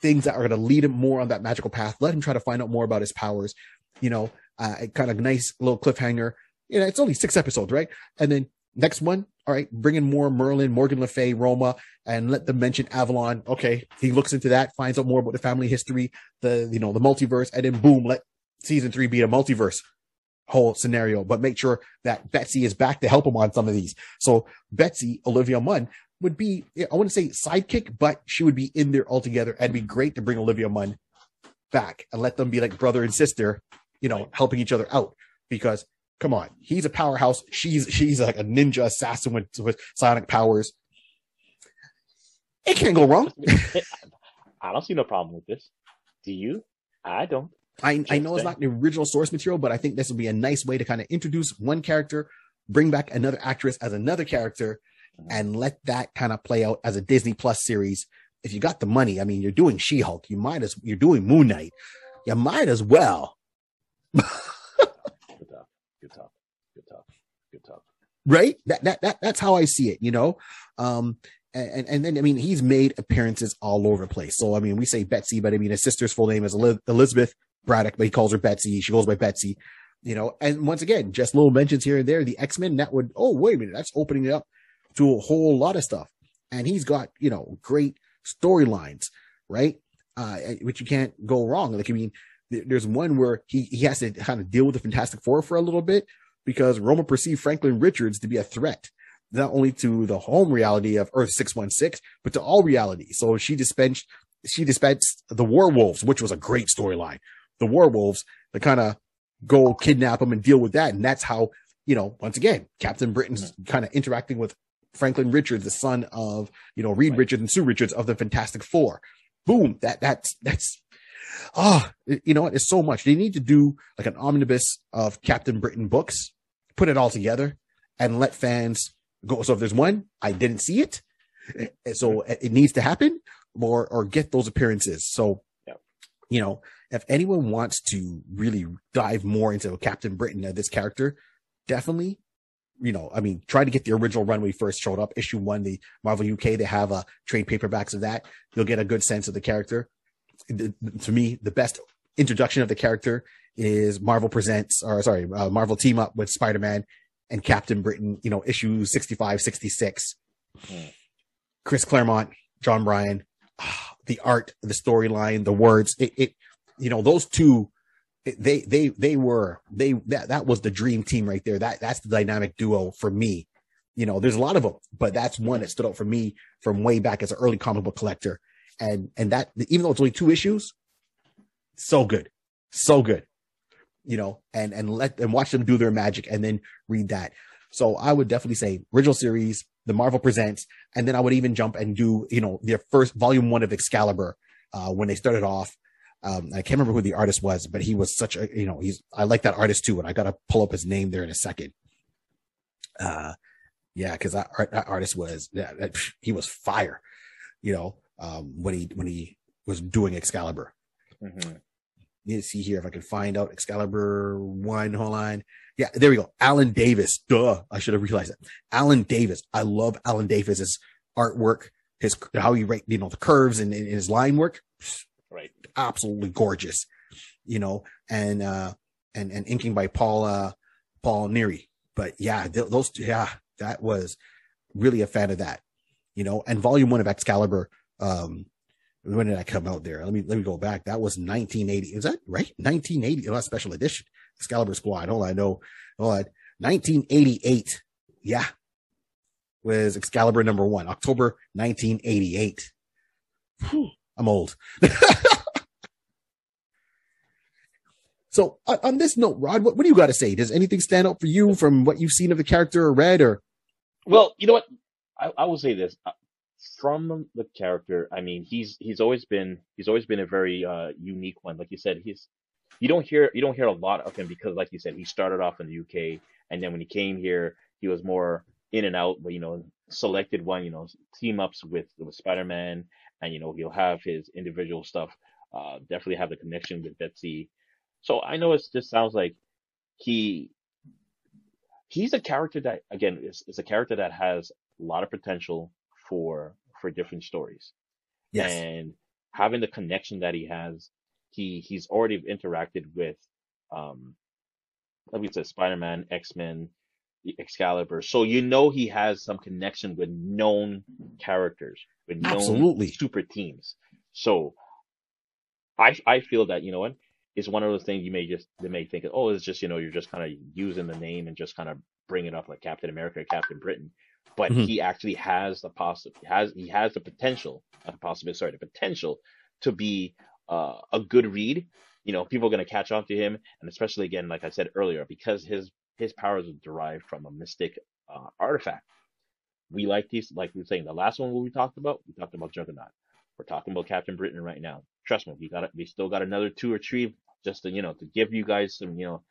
things that are going to lead him more on that magical path. Let him try to find out more about his powers. You know, uh, kind of nice little cliffhanger. You know, it's only six episodes, right? And then next one, all right, bring in more Merlin, Morgan Le Fay, Roma, and let them mention Avalon. Okay, he looks into that, finds out more about the family history, the you know the multiverse, and then boom, let season three be a multiverse whole scenario. But make sure that Betsy is back to help him on some of these. So Betsy, Olivia Munn, would be I wouldn't say sidekick, but she would be in there altogether. And it'd be great to bring Olivia Munn back and let them be like brother and sister, you know, helping each other out because come on, he's a powerhouse. She's she's like a ninja assassin with, with psionic powers. It can't go wrong. I don't see no problem with this. Do you? I don't. I, I know it's not the original source material, but I think this would be a nice way to kind of introduce one character, bring back another actress as another character. And let that kind of play out as a Disney Plus series. If you got the money, I mean, you're doing She Hulk, you might as you're doing Moon Knight, you might as well. Good talk. Good talk. Good talk. good talk. Right? That, that, that, that's how I see it, you know? Um, and, and then, I mean, he's made appearances all over the place. So, I mean, we say Betsy, but I mean, his sister's full name is Elizabeth Braddock, but he calls her Betsy. She goes by Betsy, you know? And once again, just little mentions here and there. The X-Men, that would, oh, wait a minute, that's opening it up to a whole lot of stuff. And he's got, you know, great storylines, right? Uh, which you can't go wrong. Like, I mean, there's one where he, he has to kind of deal with the Fantastic Four for a little bit because Roma perceived Franklin Richards to be a threat, not only to the home reality of Earth 616, but to all reality. So she dispensed, she dispensed the werewolves, which was a great storyline. The werewolves to kind of go kidnap them and deal with that. And that's how, you know, once again, Captain Britain's kind of interacting with Franklin Richards, the son of, you know, Reed right. Richards and Sue Richards of the Fantastic Four. Boom. That, that's, that's, oh, you know what? It's so much. They need to do like an omnibus of Captain Britain books, put it all together, and let fans go. So if there's one, I didn't see it, eh, so it needs to happen, or or get those appearances. So, yeah. you know, if anyone wants to really dive more into Captain Britain, uh, this character, definitely you know, I mean, try to get the original run when he first showed up. Issue one, the Marvel UK, they have a uh, trade paperbacks of that. You'll get a good sense of the character to me, the best introduction of the character is Marvel presents, or sorry, uh, Marvel team up with Spider Man and Captain Britain, you know, issue 65, 66. Mm. Chris Claremont, John Byrne, oh, the art, the storyline, the words, it, it, you know, those two, they, they, they were, they, that, that was the dream team right there. That, that's the dynamic duo for me. You know, there's a lot of them, but that's one that stood out for me from way back as an early comic book collector and and that even though it's only two issues, so good, so good, you know, and and let and watch them do their magic, and then read that. So I would definitely say original series, the Marvel presents, and then I would even jump and do you know their first volume one of Excalibur uh, when they started off. Um, I can't remember who the artist was, but he was such a you know he's I like that artist too, and I gotta pull up his name there in a second. Uh, yeah, because that, that artist was yeah, he was fire, you know um, when he when he was doing Excalibur. Mm-hmm. Need to see here if I can find out Excalibur one. Hold on. Yeah, there we go. Alan Davis. Duh. I should have realized that. Alan Davis. I love Alan Davis's artwork. His how he write, you know, the curves and, and his line work. Right. Absolutely gorgeous. You know, and uh and and inking by Paul uh Paul Neary. But yeah, th- those yeah, that was really a fan of that. You know, and volume one of Excalibur um, when did I come out there? Let me let me go back. That was 1980. Is that right? 1980. Oh, special edition. Excalibur Squad. Hold on, I know. Hold on. 1988. Yeah. Was Excalibur number one, October 1988. Whew, I'm old. so on this note, Rod, what, what do you got to say? Does anything stand out for you from what you've seen of the character or read or? Well, you know what? I, I will say this from the character, I mean, he's he's always been he's always been a very uh, unique one. Like you said, he's you don't hear you don't hear a lot of him because, like you said, he started off in the UK, and then when he came here, he was more in and out. But you know, selected one, you know, team ups with with Spider Man, and you know, he'll have his individual stuff. Uh, definitely have the connection with Betsy. So I know it just sounds like he he's a character that again is, is a character that has a lot of potential for for different stories. Yes. And having the connection that he has, he he's already interacted with um like we said, Spider Man, X Men, Excalibur. So you know he has some connection with known characters, with known Absolutely. super teams. So I I feel that you know what it's one of those things you may just they may think oh it's just you know you're just kind of using the name and just kind of bring it up like Captain America, Captain Britain, but Mhm. he actually has the possi has he has the potential, not the possibility, sorry, the potential to be uh, a good read. You know, people are going to catch on to him, and especially again, like I said earlier, because his his powers are derived from a mystic uh, artifact. We like these, like we were saying, the last one we talked about, we talked about Juggernaut. We're talking about Captain Britain right now. Trust me, we got it. We still got another two or three just to you know to give you guys some you know.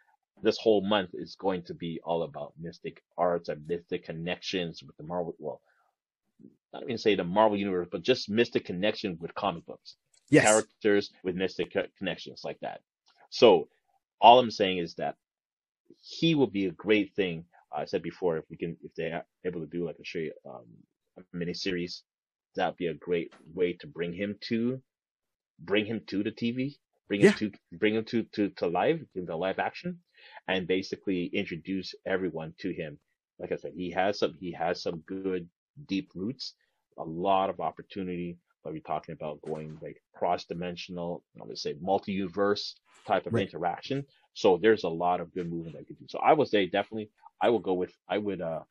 This whole month is going to be all about mystic arts and mystic connections with the Marvel. Well, not even say the Marvel universe, but just mystic connection with comic books Yes. characters with mystic connections like that. So all I'm saying is that he will be a great thing. I said before, if we can, if they're able to do like a straight um, a mini series, that'd be a great way to bring him to, bring him to the TV, bring him to, bring him to to to live, give the live action, and basically introduce everyone to him. Like I said, he has some, he has some good deep roots, a lot of opportunity. But we're talking about going like cross dimensional, I'm gonna say multi-universe type of Right. interaction. So there's a lot of good movement that could do. So I would say definitely I would go with I would uh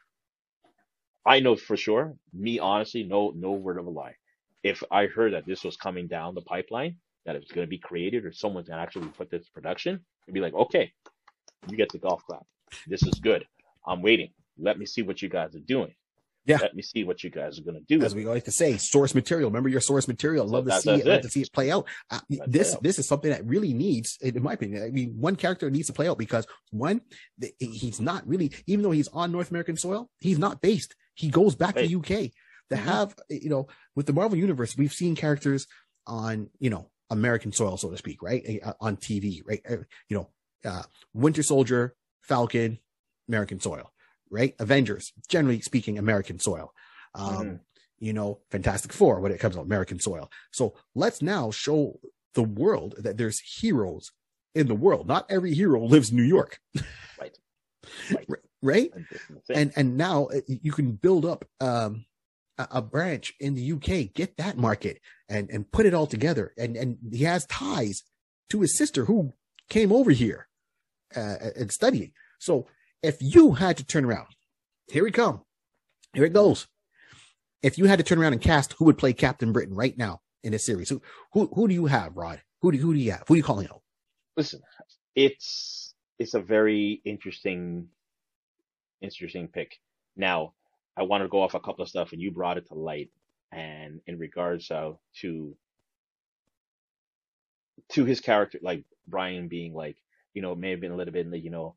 I know for sure, me honestly, no no word of a lie. If I heard that this was coming down the pipeline, that it was gonna be created or someone's gonna actually put this production, it'd be like, okay, you get the golf clap. This is good. I'm waiting. Let me see what you guys are doing. Yeah. Let me see what you guys are gonna do. as we like to say, source material. Remember your source material. Love to see it. Love to see it play out. Uh, this this is something that really needs, in my opinion. I mean, one character needs to play out because one, th- he's not really, even though he's on North American soil, he's not based. He goes back Right. to UK. To Mhm. have, you know, with the Marvel universe, we've seen characters on, you know, American soil, so to speak, right? Uh, On TV, right? Uh, You know, uh, Winter Soldier, Falcon, American soil, right? Avengers, generally speaking, American soil. Um, Mhm. you know, Fantastic Four when it comes to American soil. So let's now show the world that there's heroes in the world. Not every hero lives in New York, Right. Right. right? And this is the thing. And and now uh, you can build up um, a, a branch in the UK, get that market, and and put it all together. And and he has ties to his sister who came over here uh, and studying. So if you had to turn around, here we come, here it goes. If you had to turn around and cast, who would play Captain Britain right now in this series? Who who who do you have, Rod? Who do who do you have? Who are you calling out? listen, it's it's a very interesting interesting pick. Now, I want to go off a couple of stuff, and you brought it to light, and in regards uh, to to his character, like Brian being like, you know, may have been a little bit in the, you know,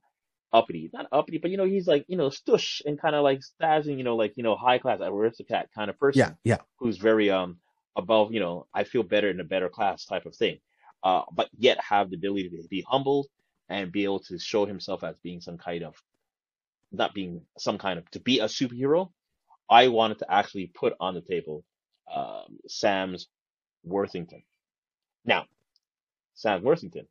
uppity, not uppity, but you know, he's like, you know, stush and kind of like stazzing, you know, like you know, high class aristocrat kind of person Yeah, yeah, who's very um above, you know, I feel better in a better class type of thing. Uh, but yet have the ability to be humble and be able to show himself as being some kind of not being some kind of to be a superhero. I wanted to actually put on the table um, Sam's Worthington. Now, Sam Worthington,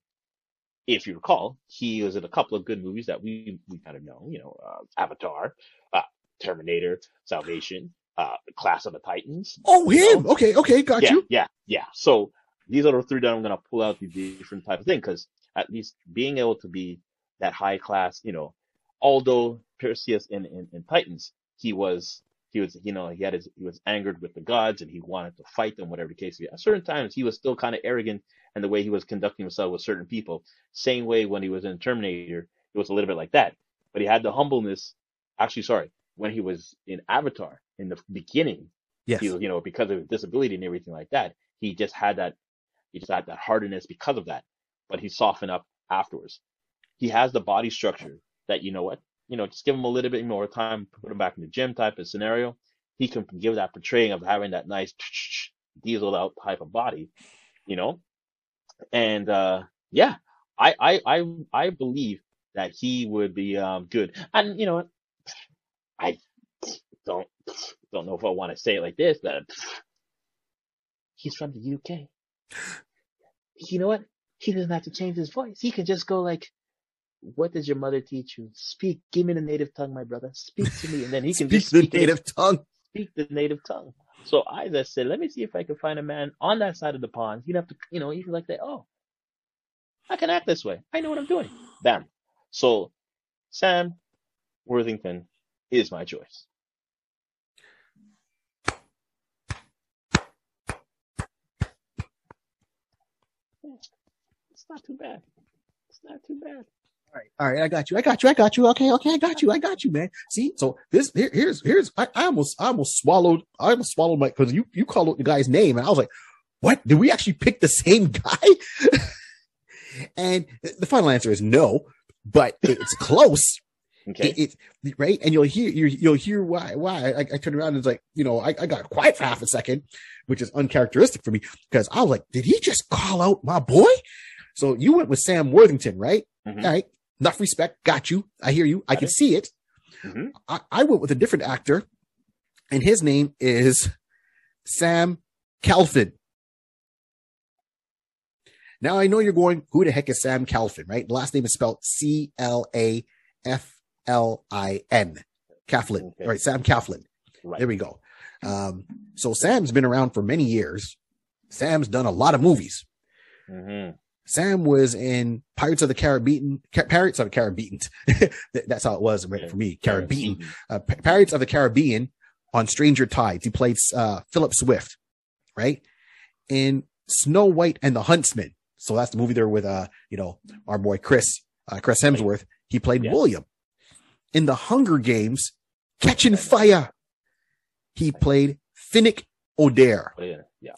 if you recall, he was in a couple of good movies that we we kind of know, you know, uh, Avatar, uh, Terminator, Salvation, uh, Clash of the Titans. Oh, you know? him. Okay, okay, got yeah, you. Yeah, yeah. So these are the three that I'm gonna pull out the different type of thing because at least being able to be that high class, you know, although Perseus in, in, in Titans, he was he was you know he had his he was angered with the gods and he wanted to fight them, whatever the case. At certain times he was still kind of arrogant and the way he was conducting himself with certain people. Same way when he was in Terminator, it was a little bit like that. But he had the humbleness. Actually, sorry, when he was in Avatar in the beginning, Yes. he was, you know, because of his disability and everything like that, he just had that, he just had that hardness because of that. But he softened up afterwards. He has the body structure that, you know what, you know, just give him a little bit more time, put him back in the gym type of scenario. He can give that portraying of having that nice diesel out type of body, you know? And, uh, yeah, I, I, I, I believe that he would be, um, good. And, you know? I don't, don't know if I want to say it like this, but he's from the UK. You know what? He doesn't have to change his voice. He can just go like, what does your mother teach you? Speak. Give me the native tongue, my brother. Speak to me, and then he can Speak the speak it- native tongue. speak the native tongue. So I just said, let me see if I can find a man on that side of the pond. He'd have to, you know, he'd like that. Oh, I can act this way. I know what I'm doing. Bam. So Sam Worthington is my choice. It's not too bad. It's not too bad. All right, all right, I got you, I got you, I got you. Okay, okay, I got you, I got you, man. See, so this here, here's here's I, I almost I almost swallowed I almost swallowed my because you you called out the guy's name and I was like, what? Did we actually pick the same guy? and the final answer is no, but it's close. Okay. It, it right, and you'll hear you you'll hear why why I, I turned around and it's like you know I, I got quiet for half a second, which is uncharacteristic for me because I was like, did he just call out my boy? So you went with Sam Worthington, right? Mhm. All right, enough respect, got you. I hear you. I can it. see it. Mhm. I, I went with a different actor, and his name is Sam Claflin. Now I know you're going, who the heck is Sam Claflin, right? The last name is spelled C L A F L I N. Claflin, Okay. right? Sam Claflin. Right. There we go. Um, so Sam's been around for many years. Sam's done a lot of movies. hmm Sam was in Pirates of the Caribbean, Ca- Pirates of the Caribbean. That's how it was right, for me. Caribbean, uh, Pirates of the Caribbean on Stranger Tides. He played uh, Philip Swift, right? In Snow White and the Huntsman. So that's the movie there with, uh, you know, our boy Chris, uh, Chris Hemsworth. He played Yeah. William. In the Hunger Games, Catching Fire, he played Finnick Odair. Yeah, yeah.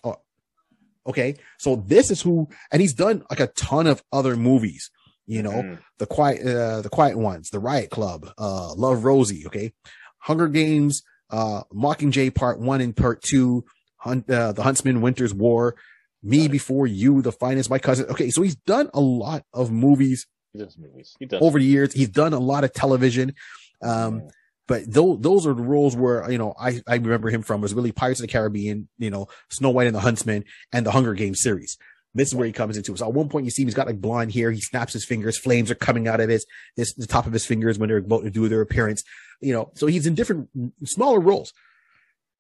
Okay. So this is who, and he's done like a ton of other movies, you know, Mhm. the quiet, uh, the quiet ones, the riot club, uh, love Rosie. Okay. Hunger Games, uh, Mockingjay part one and part two, Hunt, uh, the Huntsman, Winter's War, me before you, the finest, my cousin. Okay. So he's done a lot of movies He does movies. He does. over the years. He's done a lot of television. Um. But those those are the roles where you know I I remember him from was really Pirates of the Caribbean, you know, Snow White and the Huntsman, and the Hunger Games series. This is where he comes into. So at one point you see him, he's got like blonde hair. He snaps his fingers. Flames are coming out of his, his the top of his fingers when they're about to do their appearance. You know, so he's in different mm, smaller roles.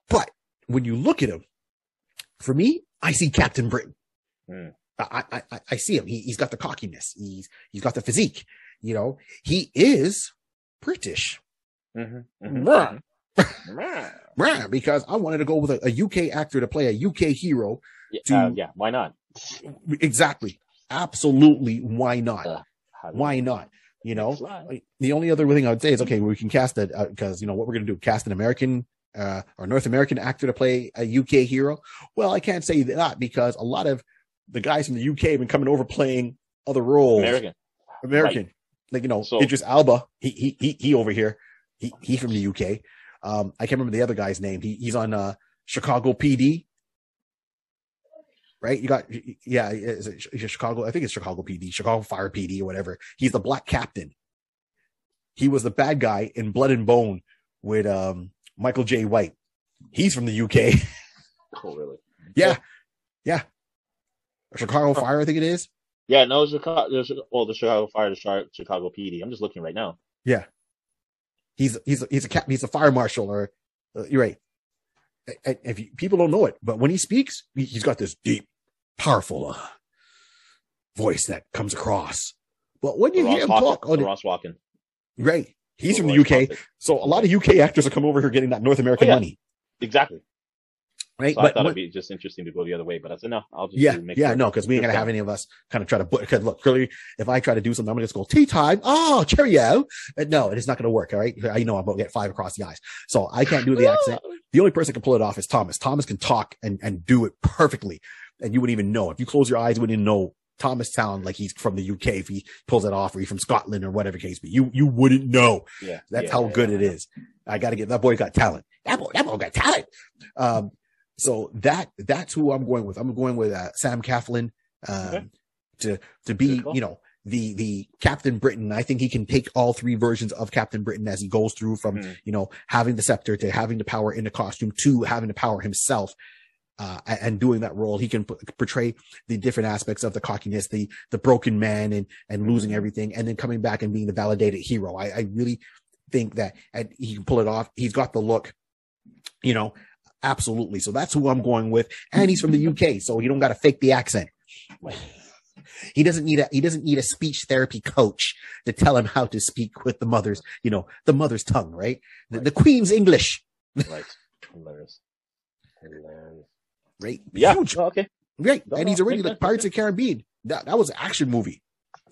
But when you look at him, for me, I see Captain Britain. Hmm. I, I, I, I see him. He, he's got the cockiness. He's, he's got the physique. You know, he is British. Mhm. Bruh. Mhm. Bruh, because I wanted to go with a, a UK actor to play a UK hero. Yeah, To- uh, yeah, why not? Exactly. Absolutely. Why not? Uh, Why not? You know. Like, the only other thing I would say is, okay, we can cast it because, you know, what we're going to do, cast an American, uh, or North American actor to play a UK hero. Well, I can't say that because a lot of the guys from the UK have been coming over playing other roles. American. American. Like, you know, So- Idris Elba, he, he, he, he over here. He, he from the UK. Um, I can't remember the other guy's name. He, he's on, uh, Chicago PD. Right? You got, yeah, is it Chicago? I think it's Chicago PD, Chicago Fire PD or whatever. He's the black captain. He was the bad guy in Blood and Bone with, um, Michael Jai White. He's from the UK. Oh, really? yeah. Yeah. Chicago Fire, I think it is. Yeah, no, Chicago. Well, the Chicago Fire, the Chi- Chicago PD. I'm just looking right now. He's he's he's a cap, he's a fire marshal, or uh, you're right. If you, people don't know it, but when he speaks, he- he's got this deep, powerful uh, voice that comes across. But when you hear him Walken. talk, on Ross Walken. right, he's from the UK, so a lot of UK actors will come over here getting that North American Oh, yeah. money, Exactly. Right? So I thought when- it'd be just interesting to go the other way, but I said no. I'll just yeah, yeah, no, because we ain't gonna have any of us kind of try to. Because look, clearly, if I try to do something, I'm gonna just go tea time. Oh, cheerio! Uh, No, it is not gonna work. All right, I know I'm gonna get five across the eyes, so I can't do the accent. The only person can pull it off is Thomas. Thomas can talk and and do it perfectly, and you wouldn't even know if you close your eyes. You wouldn't even know Thomas sound like he's from the UK if he pulls it off, or he's from Scotland or whatever case. But you you wouldn't know. Yeah, That's yeah, how yeah, good yeah. it is. I got to get that boy got talent. That boy, that boy got talent. Um, so that that's who I'm going with. I'm going with uh, Sam Claflin um, Okay. to to be you know the the Captain Britain. I think he can take all three versions of Captain Britain as he goes through from Mhm. you know having the scepter to having the power in the costume to having the power himself. uh, and doing that role. He can p- portray the different aspects of the cockiness, the the broken man, and and losing everything, and then coming back and being the validated hero. I, I really think that he can pull it off. He's got the look, you know, absolutely. So that's who I'm going with, and he's from the UK, so you don't got to fake the accent. He doesn't need a he doesn't need a speech therapy coach to tell him how to speak with the mother's, you know, the mother's tongue, right? The, the Queen's English, Right. Hilarious. Hilarious. right? Yeah. Huge, Oh, okay. right? No, and he's already like Pirates of Caribbean. That that was an action movie,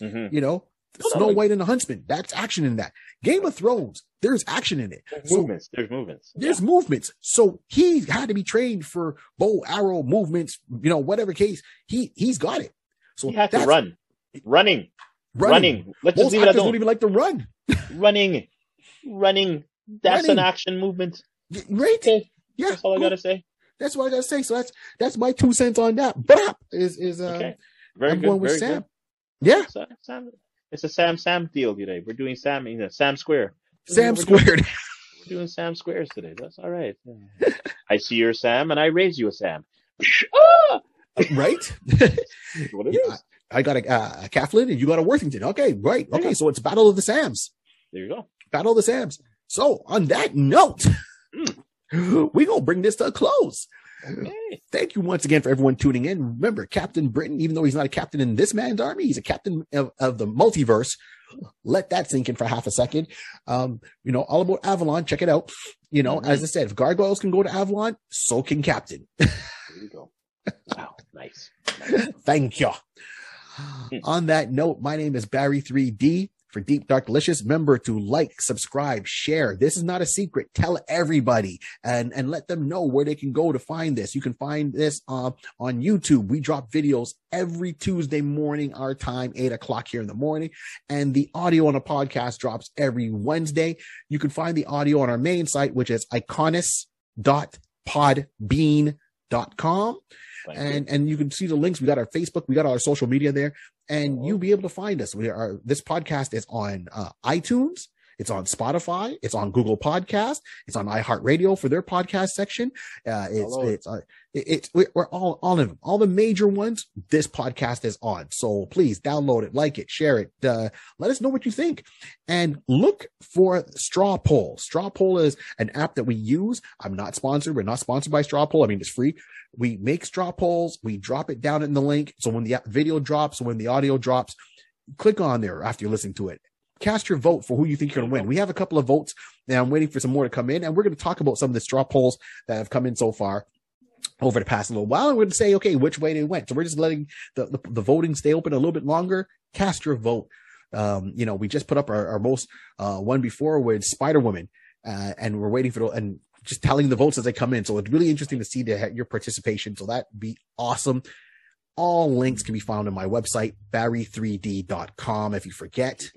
hmm you know. Snow like- White and the Huntsman. That's action in that. Game of Thrones. There's action in it. There's So movements. There's movements. there's movements. So he had to be trained for bow, arrow movements, you know, whatever case. He he's got it. So he had to run. Running. Running. Let's just Most leave it at actors that. don't even like to run, Running. Running. That's Running. an action movement. right? Okay. Yeah, That's all I gotta say. That's what I gotta say. So that's that's my two cents on that. Bop is is uh, Okay. Very I'm good. going with very Sam. good. Yeah, Sam, Sam, it's a Sam Sam deal today. We're doing Sam, you know, Sam Square. Sam We're doing- squared. We're doing Sam Squares today. That's all right. Yeah. I see you're Sam, and I raise you a Sam. ah! right? What it Yeah. I got a, uh, a Kathleen and you got a Worthington. Okay, right. Okay, Yeah. so it's Battle of the Sams. There you go. Battle of the Sams. So on that note, we're gonna bring this to a close. Thank you once again for everyone tuning in. Remember, Captain Britain, even though he's not a captain in this man's army, he's a captain of, of the multiverse. Let that sink in for half a second. Um, you know, all about Avalon. Check it out. You know, Mhm. as I said, if gargoyles can go to Avalon, so can Captain. There you go. Wow. Nice. Thank you. On that note, my name is Barry3D for Deep Dark Delicious. Remember to like, subscribe, share. This is not a secret. Tell everybody and, and let them know where they can go to find this. You can find this uh, on YouTube. We drop videos every Tuesday morning, our time, eight o'clock here in the morning. And the audio on a podcast drops every Wednesday. You can find the audio on our main site, which is iconis.podbean.com Thank and and you can see the links. We got our Facebook, we got our social media there, and Oh. you'll be able to find us. We are this podcast is on uh, iTunes, it's on Spotify, it's on Google Podcast, it's on iHeartRadio for their podcast section. Uh, it's Hello. it's uh, it, it's we're, all all of them, all the major ones. This podcast is on, so please download it, like it, share it. Uh, let us know what you think, and look for Straw Poll. Straw Poll is an app that we use. I'm not sponsored. We're not sponsored by Straw Poll. I mean, it's free we make straw polls we drop it down in the link so when the video drops when the audio drops click on there after you're listening to it cast your vote for who you think you're going to win we have a couple of votes and i'm waiting for some more to come in and we're going to talk about some of the straw polls that have come in so far over the past little while and to say okay which way they went so we're just letting the, the, the voting stay open a little bit longer cast your vote um you know we just put up our, our most uh one before with spider woman uh, and we're waiting for the, and just telling the votes as they come in. So it's really interesting to see the, your participation. So that'd be awesome. All links can be found on my website, barry3d.com. If you forget,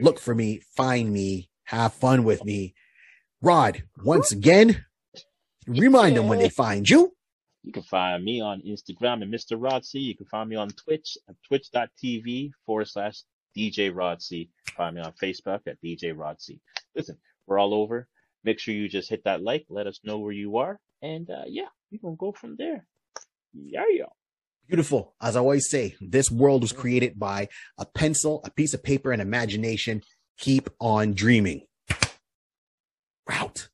look for me, find me, have fun with me. Rod, once again, remind them when they find you. You can find me on Instagram at Mr. Rod C. You can find me on Twitch at twitch.tv forward slash DJ Rod C. Find me on Facebook at DJ Rod C. Listen, we're all over. Make sure you just hit that like, let us know where you are, and uh, yeah, we can go from there. Yeah, yeah. Beautiful. As I always say, this world was created by a pencil, a piece of paper, and imagination. Keep on dreaming. Route.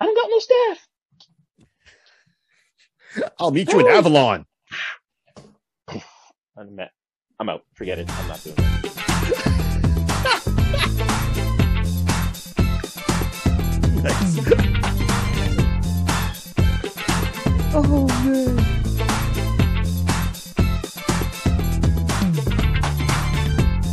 I don't got no staff. I'll meet you in Avalon. I'm, I'm out. Forget it. I'm not doing it. Oh man.